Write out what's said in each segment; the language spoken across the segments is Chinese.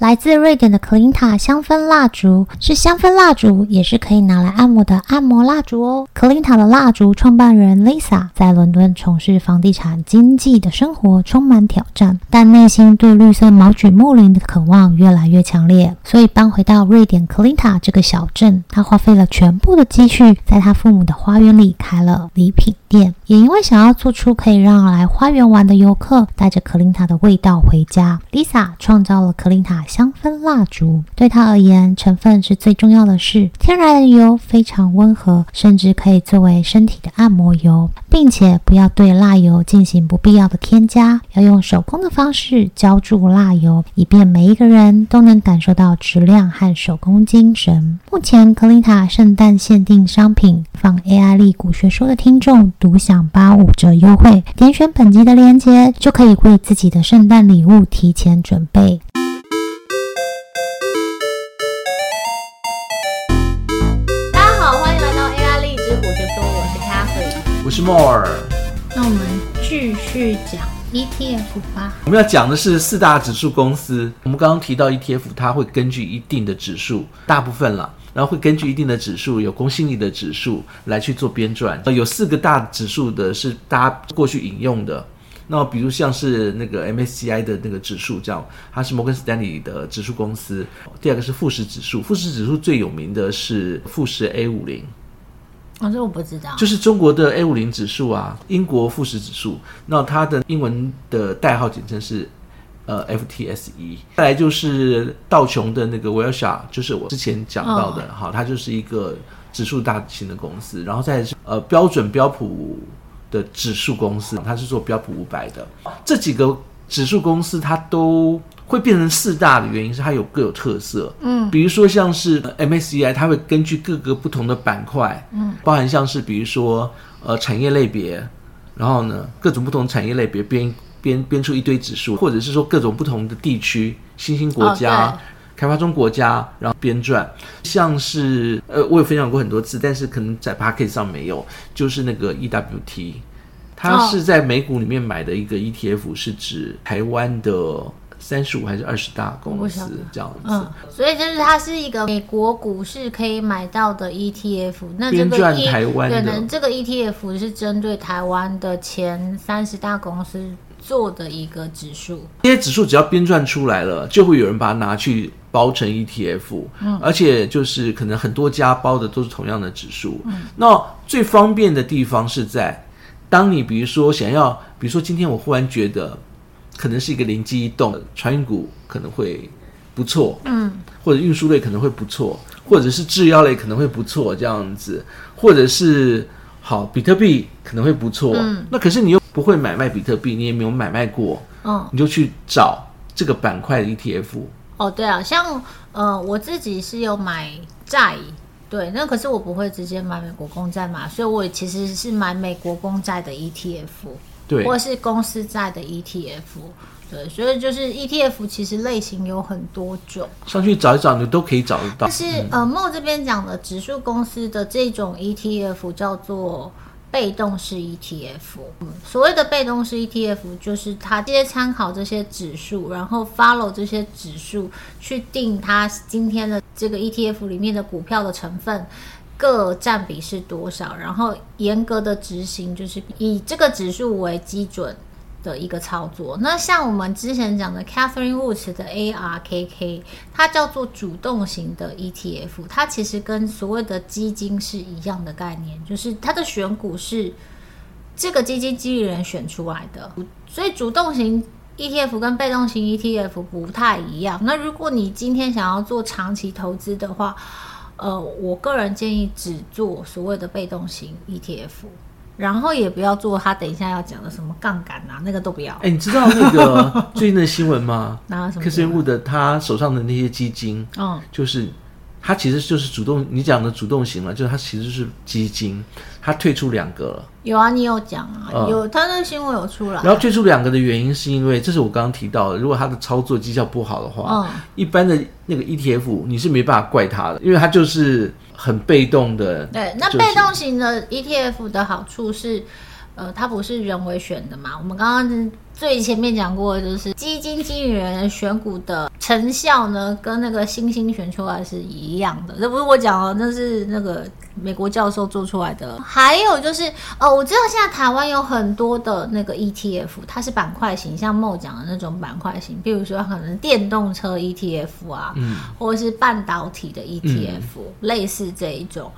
来自瑞典的克琳塔香氛蜡烛是香氛蜡烛，也是可以拿来按摩的按摩蜡烛哦。克琳塔的蜡烛创办人 Lisa 在伦敦从事房地产经纪的生活充满挑战，但内心对绿色毛榉木林的渴望越来越强烈，所以搬回到瑞典克琳塔这个小镇，他花费了全部的积蓄，在他父母的花园里开了礼品店。也因为想要做出可以让来花园玩的游客带着克琳塔的味道回家，Lisa 创造了克琳塔。香氛蜡烛对他而言，成分是最重要的事。天然油非常温和，甚至可以作为身体的按摩油，并且不要对蜡油进行不必要的添加，要用手工的方式浇注蜡油，以便每一个人都能感受到质量和手工精神。目前，克林塔圣诞限定商品，放 AI 力古学说的听众独享八五折优惠，点选本集的链接就可以为自己的圣诞礼物提前准备。我是 More，那我们继续讲 ETF 吧。我们要讲的是四大指数公司。我们刚刚提到 ETF，它会根据一定的指数，大部分了，然后会根据一定的指数，有公信力的指数来去做编撰。有四个大指数的是大家过去引用的。那比如像是那个 MSCI 的那个指数，叫它是摩根士丹利的指数公司。第二个是富时指数，富时指数最有名的是富时 A 五零。哦，这我不知道。就是中国的 A 五零指数啊，英国富时指数，那它的英文的代号简称是呃 FTSE。再来就是道琼的那个 Wilshire，就是我之前讲到的哈、哦，它就是一个指数大型的公司。然后再来是呃标准标普的指数公司，它是做标普五百的。这几个指数公司它都。会变成四大的原因是它有各有特色，嗯，比如说像是 MSCI，它会根据各个不同的板块，嗯，包含像是比如说呃产业类别，然后呢各种不同产业类别编编编出一堆指数，或者是说各种不同的地区新兴国家、哦、开发中国家，然后编撰，像是呃我有分享过很多次，但是可能在 Podcast 上没有，就是那个 EWT，它是在美股里面买的一个 ETF，是指台湾的。三十五还是二十大公司这样子，嗯，所以就是它是一个美国股市可以买到的 ETF。那这个 E 台湾，可能这个 ETF 是针对台湾的前三十大公司做的一个指数。这些指数只要编撰出来了，就会有人把它拿去包成 ETF。嗯，而且就是可能很多家包的都是同样的指数。嗯，那最方便的地方是在，当你比如说想要，比如说今天我忽然觉得。可能是一个灵机一动，船运股可能会不错，嗯，或者运输类可能会不错，或者是制药类可能会不错，这样子，或者是好比特币可能会不错，嗯，那可是你又不会买卖比特币，你也没有买卖过，嗯，你就去找这个板块的 ETF。哦，对啊，像呃我自己是有买债，对，那可是我不会直接买美国公债嘛，所以我其实是买美国公债的 ETF。对，或者是公司债的 ETF，对，所以就是 ETF 其实类型有很多种，上去找一找你都可以找得到。但是、嗯、呃，Mo 这边讲的指数公司的这种 ETF 叫做被动式 ETF。嗯，所谓的被动式 ETF 就是它直接参考这些指数，然后 follow 这些指数去定它今天的这个 ETF 里面的股票的成分。各占比是多少？然后严格的执行，就是以这个指数为基准的一个操作。那像我们之前讲的 Catherine Woods 的 ARKK，它叫做主动型的 ETF，它其实跟所谓的基金是一样的概念，就是它的选股是这个基金经理人选出来的。所以主动型 ETF 跟被动型 ETF 不太一样。那如果你今天想要做长期投资的话，呃，我个人建议只做所谓的被动型 ETF，然后也不要做他等一下要讲的什么杠杆啊，那个都不要。哎，你知道那个 最近的新闻吗？拿什么？克斯伍的他手上的那些基金，嗯，就是。它其实就是主动，你讲的主动型了，就是它其实是基金，它退出两个了。有啊，你有讲啊，嗯、有，它的新闻有出来。然后退出两个的原因是因为，这是我刚刚提到的，如果它的操作绩效不好的话，嗯，一般的那个 ETF 你是没办法怪它的，因为它就是很被动的。对，那被动型的 ETF 的好处是，呃，它不是人为选的嘛？我们刚刚最前面讲过的就是基金经理人选股的成效呢，跟那个星星选出来是一样的。这不是我讲哦，那是那个美国教授做出来的。还有就是，哦，我知道现在台湾有很多的那个 ETF，它是板块型，像 Mo 讲的那种板块型，比如说可能电动车 ETF 啊，嗯，或者是半导体的 ETF，嗯，类似这一种，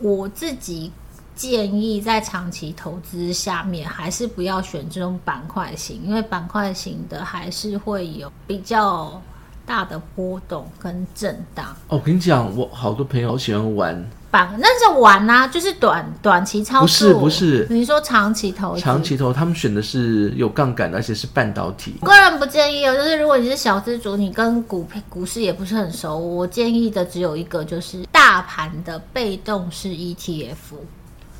我自己。建议在长期投资下面，还是不要选这种板块型，因为板块型的还是会有比较大的波动跟震荡。哦，我跟你讲，我好多朋友好喜欢玩板，那是玩啊，就是短短期操作。不是不是，你说长期投资，长期投，他们选的是有杠杆，而且是半导体。个人不建议哦，就是如果你是小资主，你跟股股市也不是很熟，我建议的只有一个，就是大盘的被动式 ETF。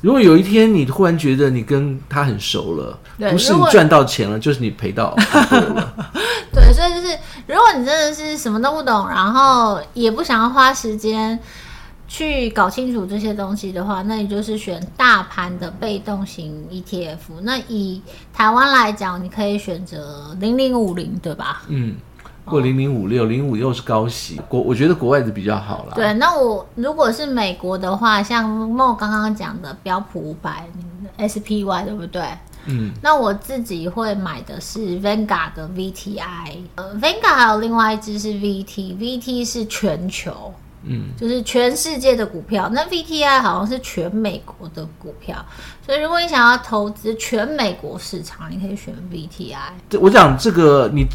如果有一天你忽然觉得你跟他很熟了，不是你赚到钱了，就是你赔到 了。对，所以就是如果你真的是什么都不懂，然后也不想要花时间去搞清楚这些东西的话，那你就是选大盘的被动型 ETF。那以台湾来讲，你可以选择零零五零，对吧？嗯。或零零五六零五又是高息，国我觉得国外的比较好啦。对，那我如果是美国的话，像梦刚刚讲的标普五百 SPY 对不对？嗯，那我自己会买的是 Vanguard 的 VTI，呃，Vanguard 还有另外一只是 VT，VT 是全球，嗯，就是全世界的股票。那 VTI 好像是全美国的股票，所以如果你想要投资全美国市场，你可以选 VTI。我讲这个你。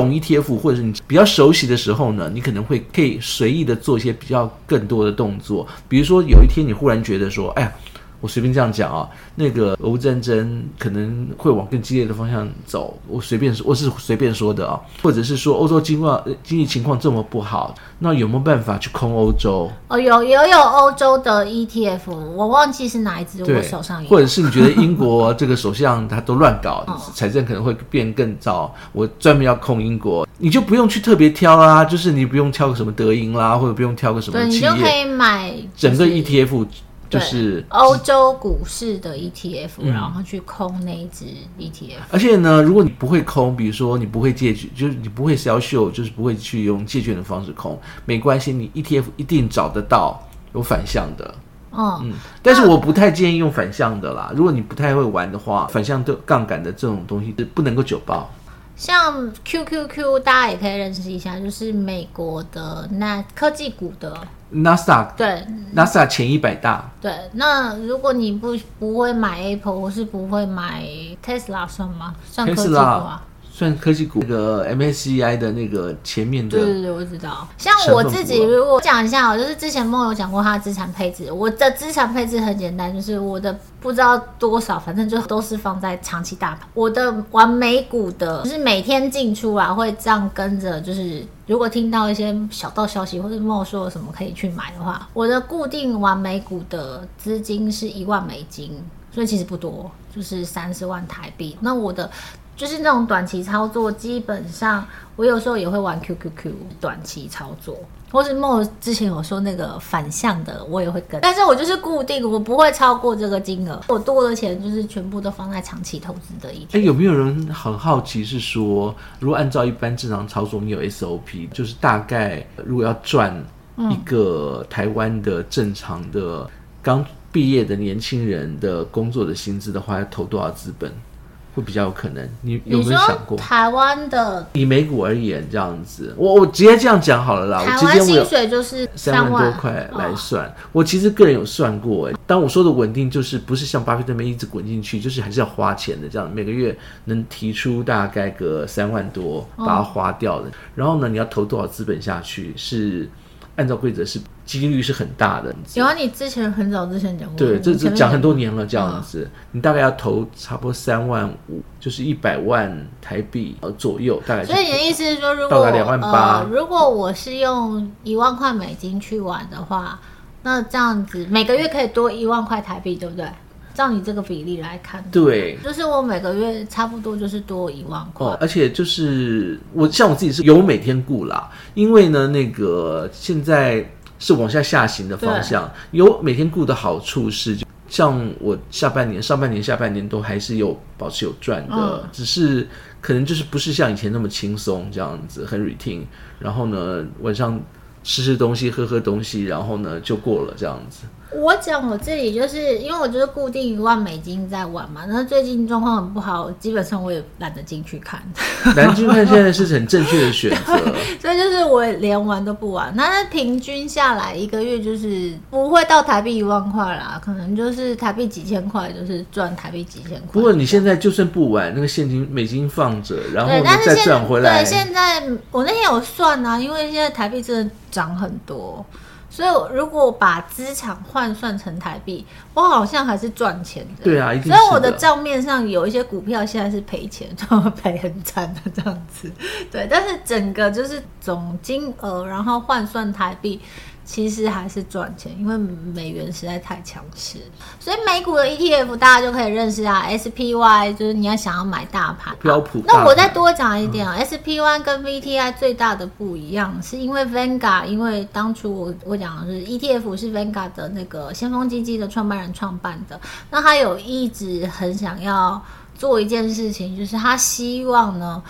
懂 ETF 或者是你比较熟悉的时候呢，你可能会可以随意的做一些比较更多的动作，比如说有一天你忽然觉得说，哎呀。我随便这样讲啊，那个俄乌战争可能会往更激烈的方向走。我随便说，我是随便说的啊，或者是说欧洲经济经济情况这么不好，那有没有办法去空欧洲？哦，有有有欧洲的 ETF，我忘记是哪一支，我手上有。或者是你觉得英国这个首相他都乱搞，财政可能会变更糟，我专门要空英国，你就不用去特别挑啦，就是你不用挑个什么德银啦，或者不用挑个什么企业，对，你就可以买整个 ETF。就是欧洲股市的 ETF，嗯，然后去空那一支 ETF。而且呢，如果你不会空，比如说你不会借券，就是你不会 sell show，就是不会去用借券的方式空，没关系，你 ETF 一定找得到有反向的。哦，嗯，但是我不太建议用反向的啦。如果你不太会玩的话，反向的杠杆的这种东西是不能够久抱。像 QQQ，大家也可以认识一下，就是美国的那科技股的。Nasdaq 对，Nasdaq 前一百大。对，那如果你不不会买 Apple，我是不会买 Tesla 算吗？算科技股啊。算科技股，那个 MSCI 的那个前面的，对对对，我知道。像我自己，如果讲一下哦，就是之前梦有讲过他的资产配置。我的资产配置很简单，就是我的不知道多少，反正就都是放在长期大盘。我的玩美股的，就是每天进出啊，会这样跟着。就是如果听到一些小道消息或者梦说什么可以去买的话，我的固定完美股的资金是一万美金，所以其实不多，就是三十万台币。那我的。就是那种短期操作，基本上我有时候也会玩 QQQ 短期操作，或是 Mo 之前有说那个反向的，我也会跟，但是我就是固定，我不会超过这个金额，我多的钱就是全部都放在长期投资的一天。哎，有没有人很好奇是说，如果按照一般正常操作，你有 SOP，就是大概如果要赚一个台湾的正常的刚毕业的年轻人的工作的薪资的话，要投多少资本？会比较有可能，你有没有想过台湾的以美股而言这样子？我我直接这样讲好了啦。台湾薪水就是三万多块来算。哦、我其实个人有算过，哎，当我说的稳定，就是不是像巴菲特那边一直滚进去，就是还是要花钱的，这样每个月能提出大概个三万多把它花掉的。哦、然后呢，你要投多少资本下去？是按照规则是。几率是很大的。有啊，你之前很早之前讲过。对，这这讲很多年了，这样子，嗯、你大概要投差不多三万五，就是一百万台币呃左右，大概。所以你的意思是说，如果到达两万八，如果我是用一万块美金去玩的话，那这样子每个月可以多一万块台币，对不对？照你这个比例来看，对，就是我每个月差不多就是多一万块。哦，而且就是我像我自己是有每天顾啦，因为呢，那个现在。是往下下行的方向，有每天顾的好处是，像我下半年、上半年、下半年都还是有保持有赚的，嗯、只是可能就是不是像以前那么轻松这样子，很 routine。然后呢，晚上吃吃东西、喝喝东西，然后呢就过了这样子。我讲我自己就是因为我就是固定一万美金在玩嘛，那最近状况很不好，基本上我也懒得进去看。懒得进去看现在是很正确的选择，所以就是我连玩都不玩。那平均下来一个月就是不会到台币一万块啦，可能就是台币几千块，就是赚台币几千块。不过你现在就算不玩，那个现金美金放着，然后你再赚回来。对，现在我那天有算啊，因为现在台币真的涨很多。所以，如果把资产换算成台币，我好像还是赚钱的。对啊，所以我的账面上有一些股票现在是赔钱，赔很惨的这样子。对，但是整个就是总金额，然后换算台币。其实还是赚钱，因为美元实在太强势，所以美股的 ETF 大家就可以认识啊。SPY 就是你要想要买大盘标普。那我再多讲一点啊、嗯、，SPY 跟 VTI 最大的不一样，是因为 Vanguard，因为当初我我讲的是 ETF 是 Vanguard 的那个先锋基金的创办人创办的，那他有一直很想要做一件事情，就是他希望呢。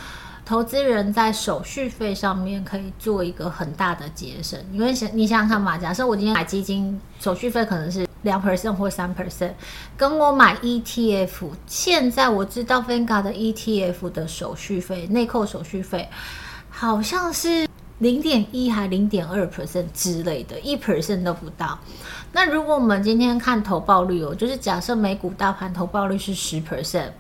投资人在手续费上面可以做一个很大的节省，因为想你想想看嘛，假设我今天买基金，手续费可能是两 percent 或三 percent，跟我买 ETF，现在我知道 Vanguard 的 ETF 的手续费内扣手续费好像是零点一还零点二 percent 之类的，一 percent 都不到。那如果我们今天看投报率哦，就是假设美股大盘投报率是十 percent。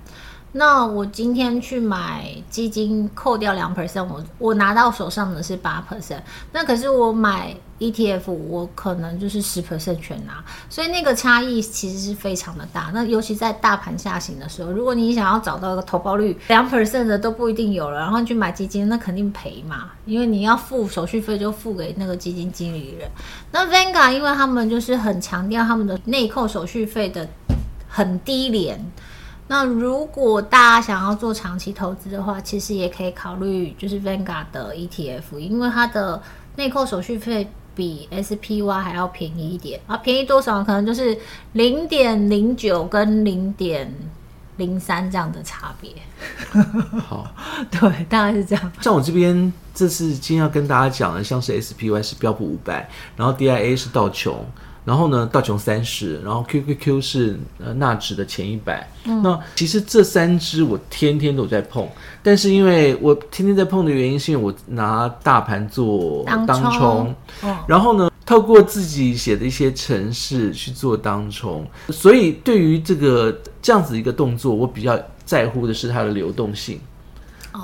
那我今天去买基金，扣掉两 percent，我我拿到手上的是八 percent。那可是我买 ETF，我可能就是十 percent 全拿，所以那个差异其实是非常的大。那尤其在大盘下行的时候，如果你想要找到一个投报率两 percent 的都不一定有了，然后你去买基金，那肯定赔嘛，因为你要付手续费就付给那个基金经理人。那 Vanguard 因为他们就是很强调他们的内扣手续费的很低廉。那如果大家想要做长期投资的话，其实也可以考虑就是 Vanguard 的 ETF，因为它的内扣手续费比 SPY 还要便宜一点啊，便宜多少？可能就是零点零九跟零点零三这样的差别。好，对，大概是这样。像我这边这次今天要跟大家讲的，像是 SPY 是标普五百，然后 DIA 是道琼。然后呢，道琼三十，然后 QQQ 是呃纳指的前一百。嗯。那其实这三只我天天都在碰，但是因为我天天在碰的原因，是因为我拿大盘做当冲，然后呢，透过自己写的一些程式去做当冲，所以对于这个这样子一个动作，我比较在乎的是它的流动性。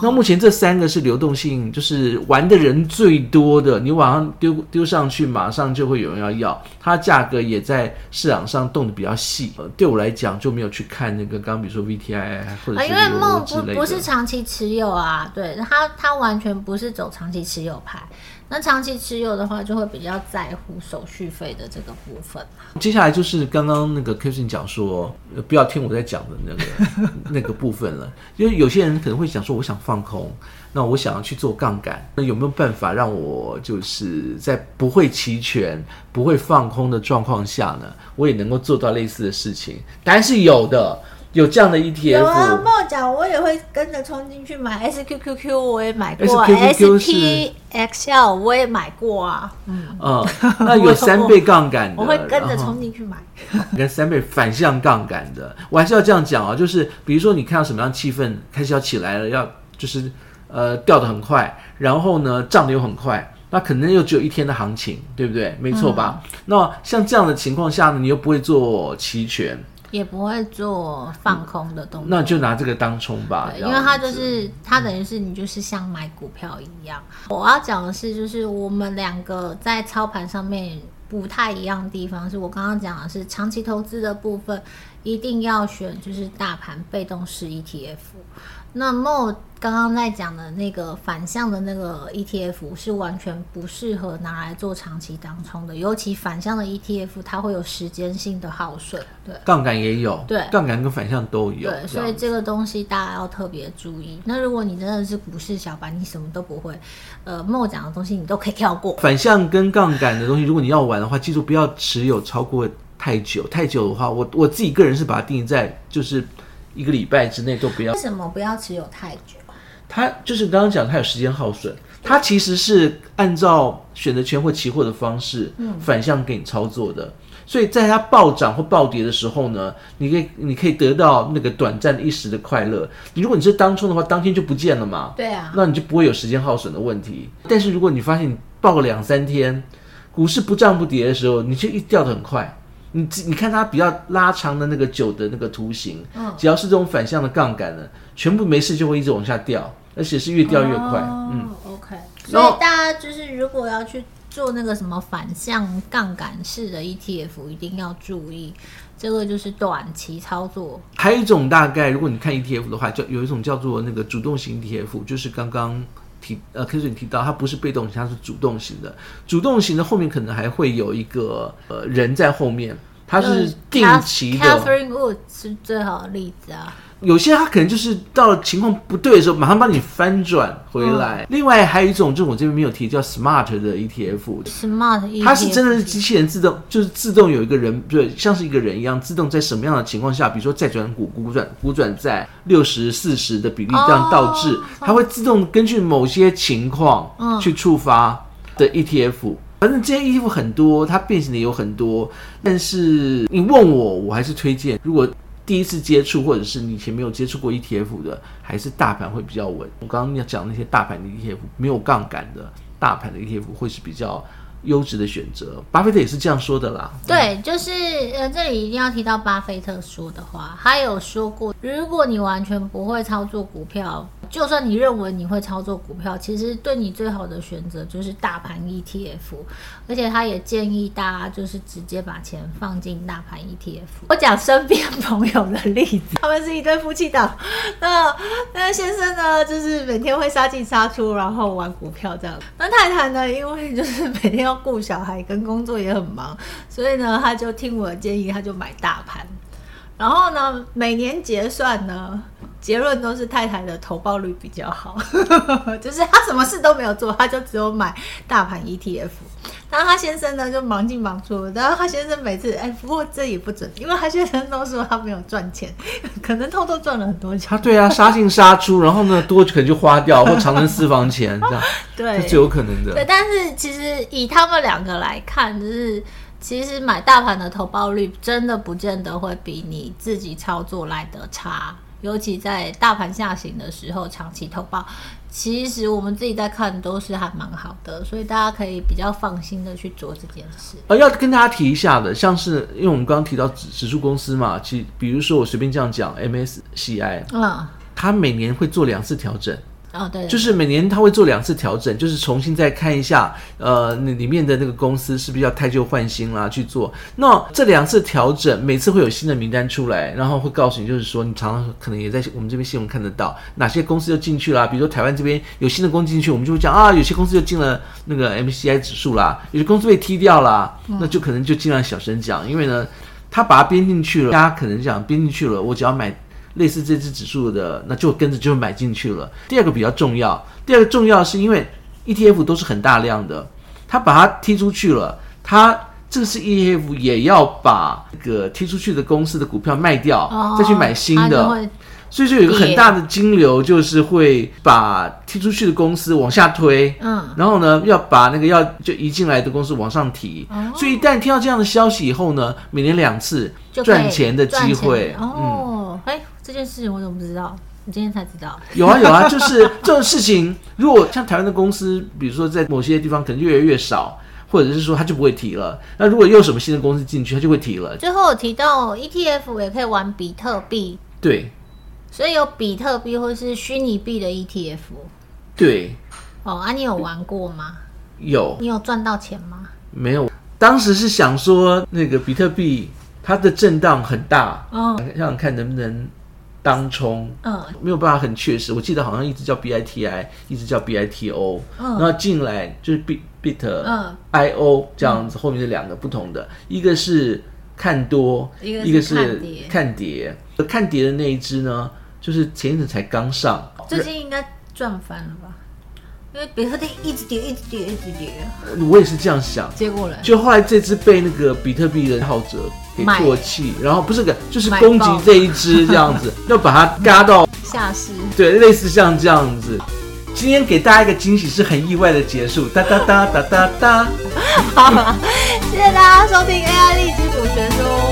那目前这三个是流动性，就是玩的人最多的，你往上丢丢上去，马上就会有人要要。它价格也在市场上动的比较细。呃，对我来讲就没有去看那个，刚刚比如说 VTI 或者是因为 Mo 不不是长期持有啊，对，它它完全不是走长期持有派。那长期持有的话，就会比较在乎手续费的这个部分。接下来就是刚刚那个 k i s t e n 讲说，不要听我在讲的那个 那个部分了。因为有些人可能会想说，我想放空，那我想要去做杠杆，那有没有办法让我就是在不会期权、不会放空的状况下呢，我也能够做到类似的事情？答案是有的。有这样的 ETF，有啊，跟我讲，我也会跟着冲进去买 SQQQ，我也买过，SPXL 我也买过啊，嗯嗯，那有三倍杠杆的，我会跟着冲进去买，跟 三倍反向杠杆的，我还是要这样讲啊，就是比如说你看到什么样气氛开始要起来了，要就是呃掉的很快，然后呢涨的又很快，那可能又只有一天的行情，对不对？没错吧？嗯、那像这样的情况下呢，你又不会做期权。也不会做放空的动作，那就拿这个当冲吧。对，因为它就是它等于是你就是像买股票一样。嗯、我要讲的是，就是我们两个在操盘上面不太一样的地方，是我刚刚讲的是长期投资的部分，一定要选就是大盘被动式 ETF。那么刚刚在讲的那个反向的那个 ETF 是完全不适合拿来做长期当冲的，尤其反向的 ETF 它会有时间性的耗损，对，杠杆也有，对，杠杆跟反向都有，对，所以这个东西大家要特别注意。那如果你真的是股市小白，你什么都不会，呃，莫讲的东西你都可以跳过。反向跟杠杆的东西，如果你要玩的话，记住不要持有超过。太久，太久的话，我我自己个人是把它定义在就是一个礼拜之内都不要。为什么不要持有太久？它就是刚刚讲，它有时间耗损，它其实是按照选择权或期货的方式，反向给你操作的。嗯、所以在它暴涨或暴跌的时候呢，你可以你可以得到那个短暂一时的快乐。如果你是当冲的话，当天就不见了嘛。对啊，那你就不会有时间耗损的问题。但是如果你发现你报个两三天，股市不涨不跌的时候，你就一掉的很快。你你看它比较拉长的那个九的那个图形，嗯，只要是这种反向的杠杆呢，全部没事就会一直往下掉，而且是越掉越快。哦、嗯，OK。所以大家就是如果要去做那个什么反向杠杆式的 ETF，一定要注意，这个就是短期操作。还有一种大概，如果你看 ETF 的话，叫有一种叫做那个主动型 ETF，就是刚刚。提呃，可是你提到它不是被动型，它是主动型的。主动型的后面可能还会有一个呃人在后面，它是定期的。Catherine Wood 是最好的例子啊。有些他可能就是到了情况不对的时候，马上帮你翻转回来。嗯、另外还有一种，就是我这边没有提，叫 Smart 的 ETF。Smart ETF，它是真的是机器人自动，就是自动有一个人，对，像是一个人一样，自动在什么样的情况下，比如说债转股、股转股转债，六十四十的比例这样倒置，它、哦、会自动根据某些情况去触发的 ETF。反正这些衣服很多，它变形的有很多。但是你问我，我还是推荐如果。第一次接触，或者是你以前没有接触过 ETF 的，还是大盘会比较稳。我刚刚要讲那些大盘的 ETF，没有杠杆的大盘的 ETF 会是比较优质的选择。巴菲特也是这样说的啦。对，就是呃，这里一定要提到巴菲特说的话，他有说过，如果你完全不会操作股票。就算你认为你会操作股票，其实对你最好的选择就是大盘 ETF，而且他也建议大家就是直接把钱放进大盘 ETF。我讲身边朋友的例子，他们是一对夫妻档，那那先生呢，就是每天会杀进杀出，然后玩股票这样。那太太呢，因为就是每天要顾小孩跟工作也很忙，所以呢，他就听我的建议，他就买大盘。然后呢，每年结算呢，结论都是太太的投报率比较好，就是他什么事都没有做，他就只有买大盘 ETF。然后他先生呢就忙进忙出，然后他先生每次哎，不过这也不准，因为他先生都说他没有赚钱，可能偷偷赚了很多钱。他对啊，杀进杀出，然后呢多可能就花掉，或 藏成私房钱这样，对，是最有可能的。对，但是其实以他们两个来看，就是。其实买大盘的投报率真的不见得会比你自己操作来得差，尤其在大盘下行的时候，长期投报，其实我们自己在看都是还蛮好的，所以大家可以比较放心的去做这件事。呃，要跟大家提一下的，像是因为我们刚刚提到指指数公司嘛，其实比如说我随便这样讲，MSCI，嗯，它每年会做两次调整。哦，对，就是每年他会做两次调整，就是重新再看一下，呃，那里面的那个公司是不是要汰旧换新啦去做。那这两次调整，每次会有新的名单出来，然后会告诉你，就是说你常常可能也在我们这边新闻看得到哪些公司又进去了。比如说台湾这边有新的公司进去，我们就会讲啊，有些公司就进了那个 MSCI 指数啦，有些公司被踢掉了，那就可能就尽量小声讲，因为呢，他把它编进去了，大家可能讲编进去了，我只要买。类似这只指数的，那就跟着就买进去了。第二个比较重要，第二个重要是因为 ETF 都是很大量的，他把它踢出去了，他这个是 ETF 也要把这个踢出去的公司的股票卖掉，哦、再去买新的，所以就有一个很大的金流，就是会把踢出去的公司往下推，嗯，然后呢，要把那个要就移进来的公司往上提，哦、所以一旦听到这样的消息以后呢，每年两次赚钱的机会，哦，哎、嗯。这件事情我怎么不知道？你今天才知道？有啊有啊，就是这种事情，如果像台湾的公司，比如说在某些地方可能越来越少，或者是说他就不会提了。那如果又有什么新的公司进去，他就会提了。最后我提到 ETF 也可以玩比特币，对，所以有比特币或是虚拟币的 ETF，对。哦，啊，你有玩过吗？有。你有赚到钱吗？没有，当时是想说那个比特币它的震荡很大，嗯，想想看能不能。当冲，嗯，没有办法很确实。我记得好像一直叫 BITI，一直叫 BITO，嗯，然后进来就是 Bit Bit，嗯，IO 这样子，后面是两个不同的，一个是看多，一个是看跌。看跌的那一只呢，就是前一阵才刚上，最近应该赚翻了吧？因为比特币一直跌，一直跌，一直跌。我也是这样想，接过来，就后来这只被那个比特币的爱好者给唾弃，然后不是个就是攻击这一只 这样子，要把它嘎到 下市。对，类似像这样子。今天给大家一个惊喜，是很意外的结束，哒哒哒哒哒哒。好，谢谢大家收听 AI 荔枝股学说。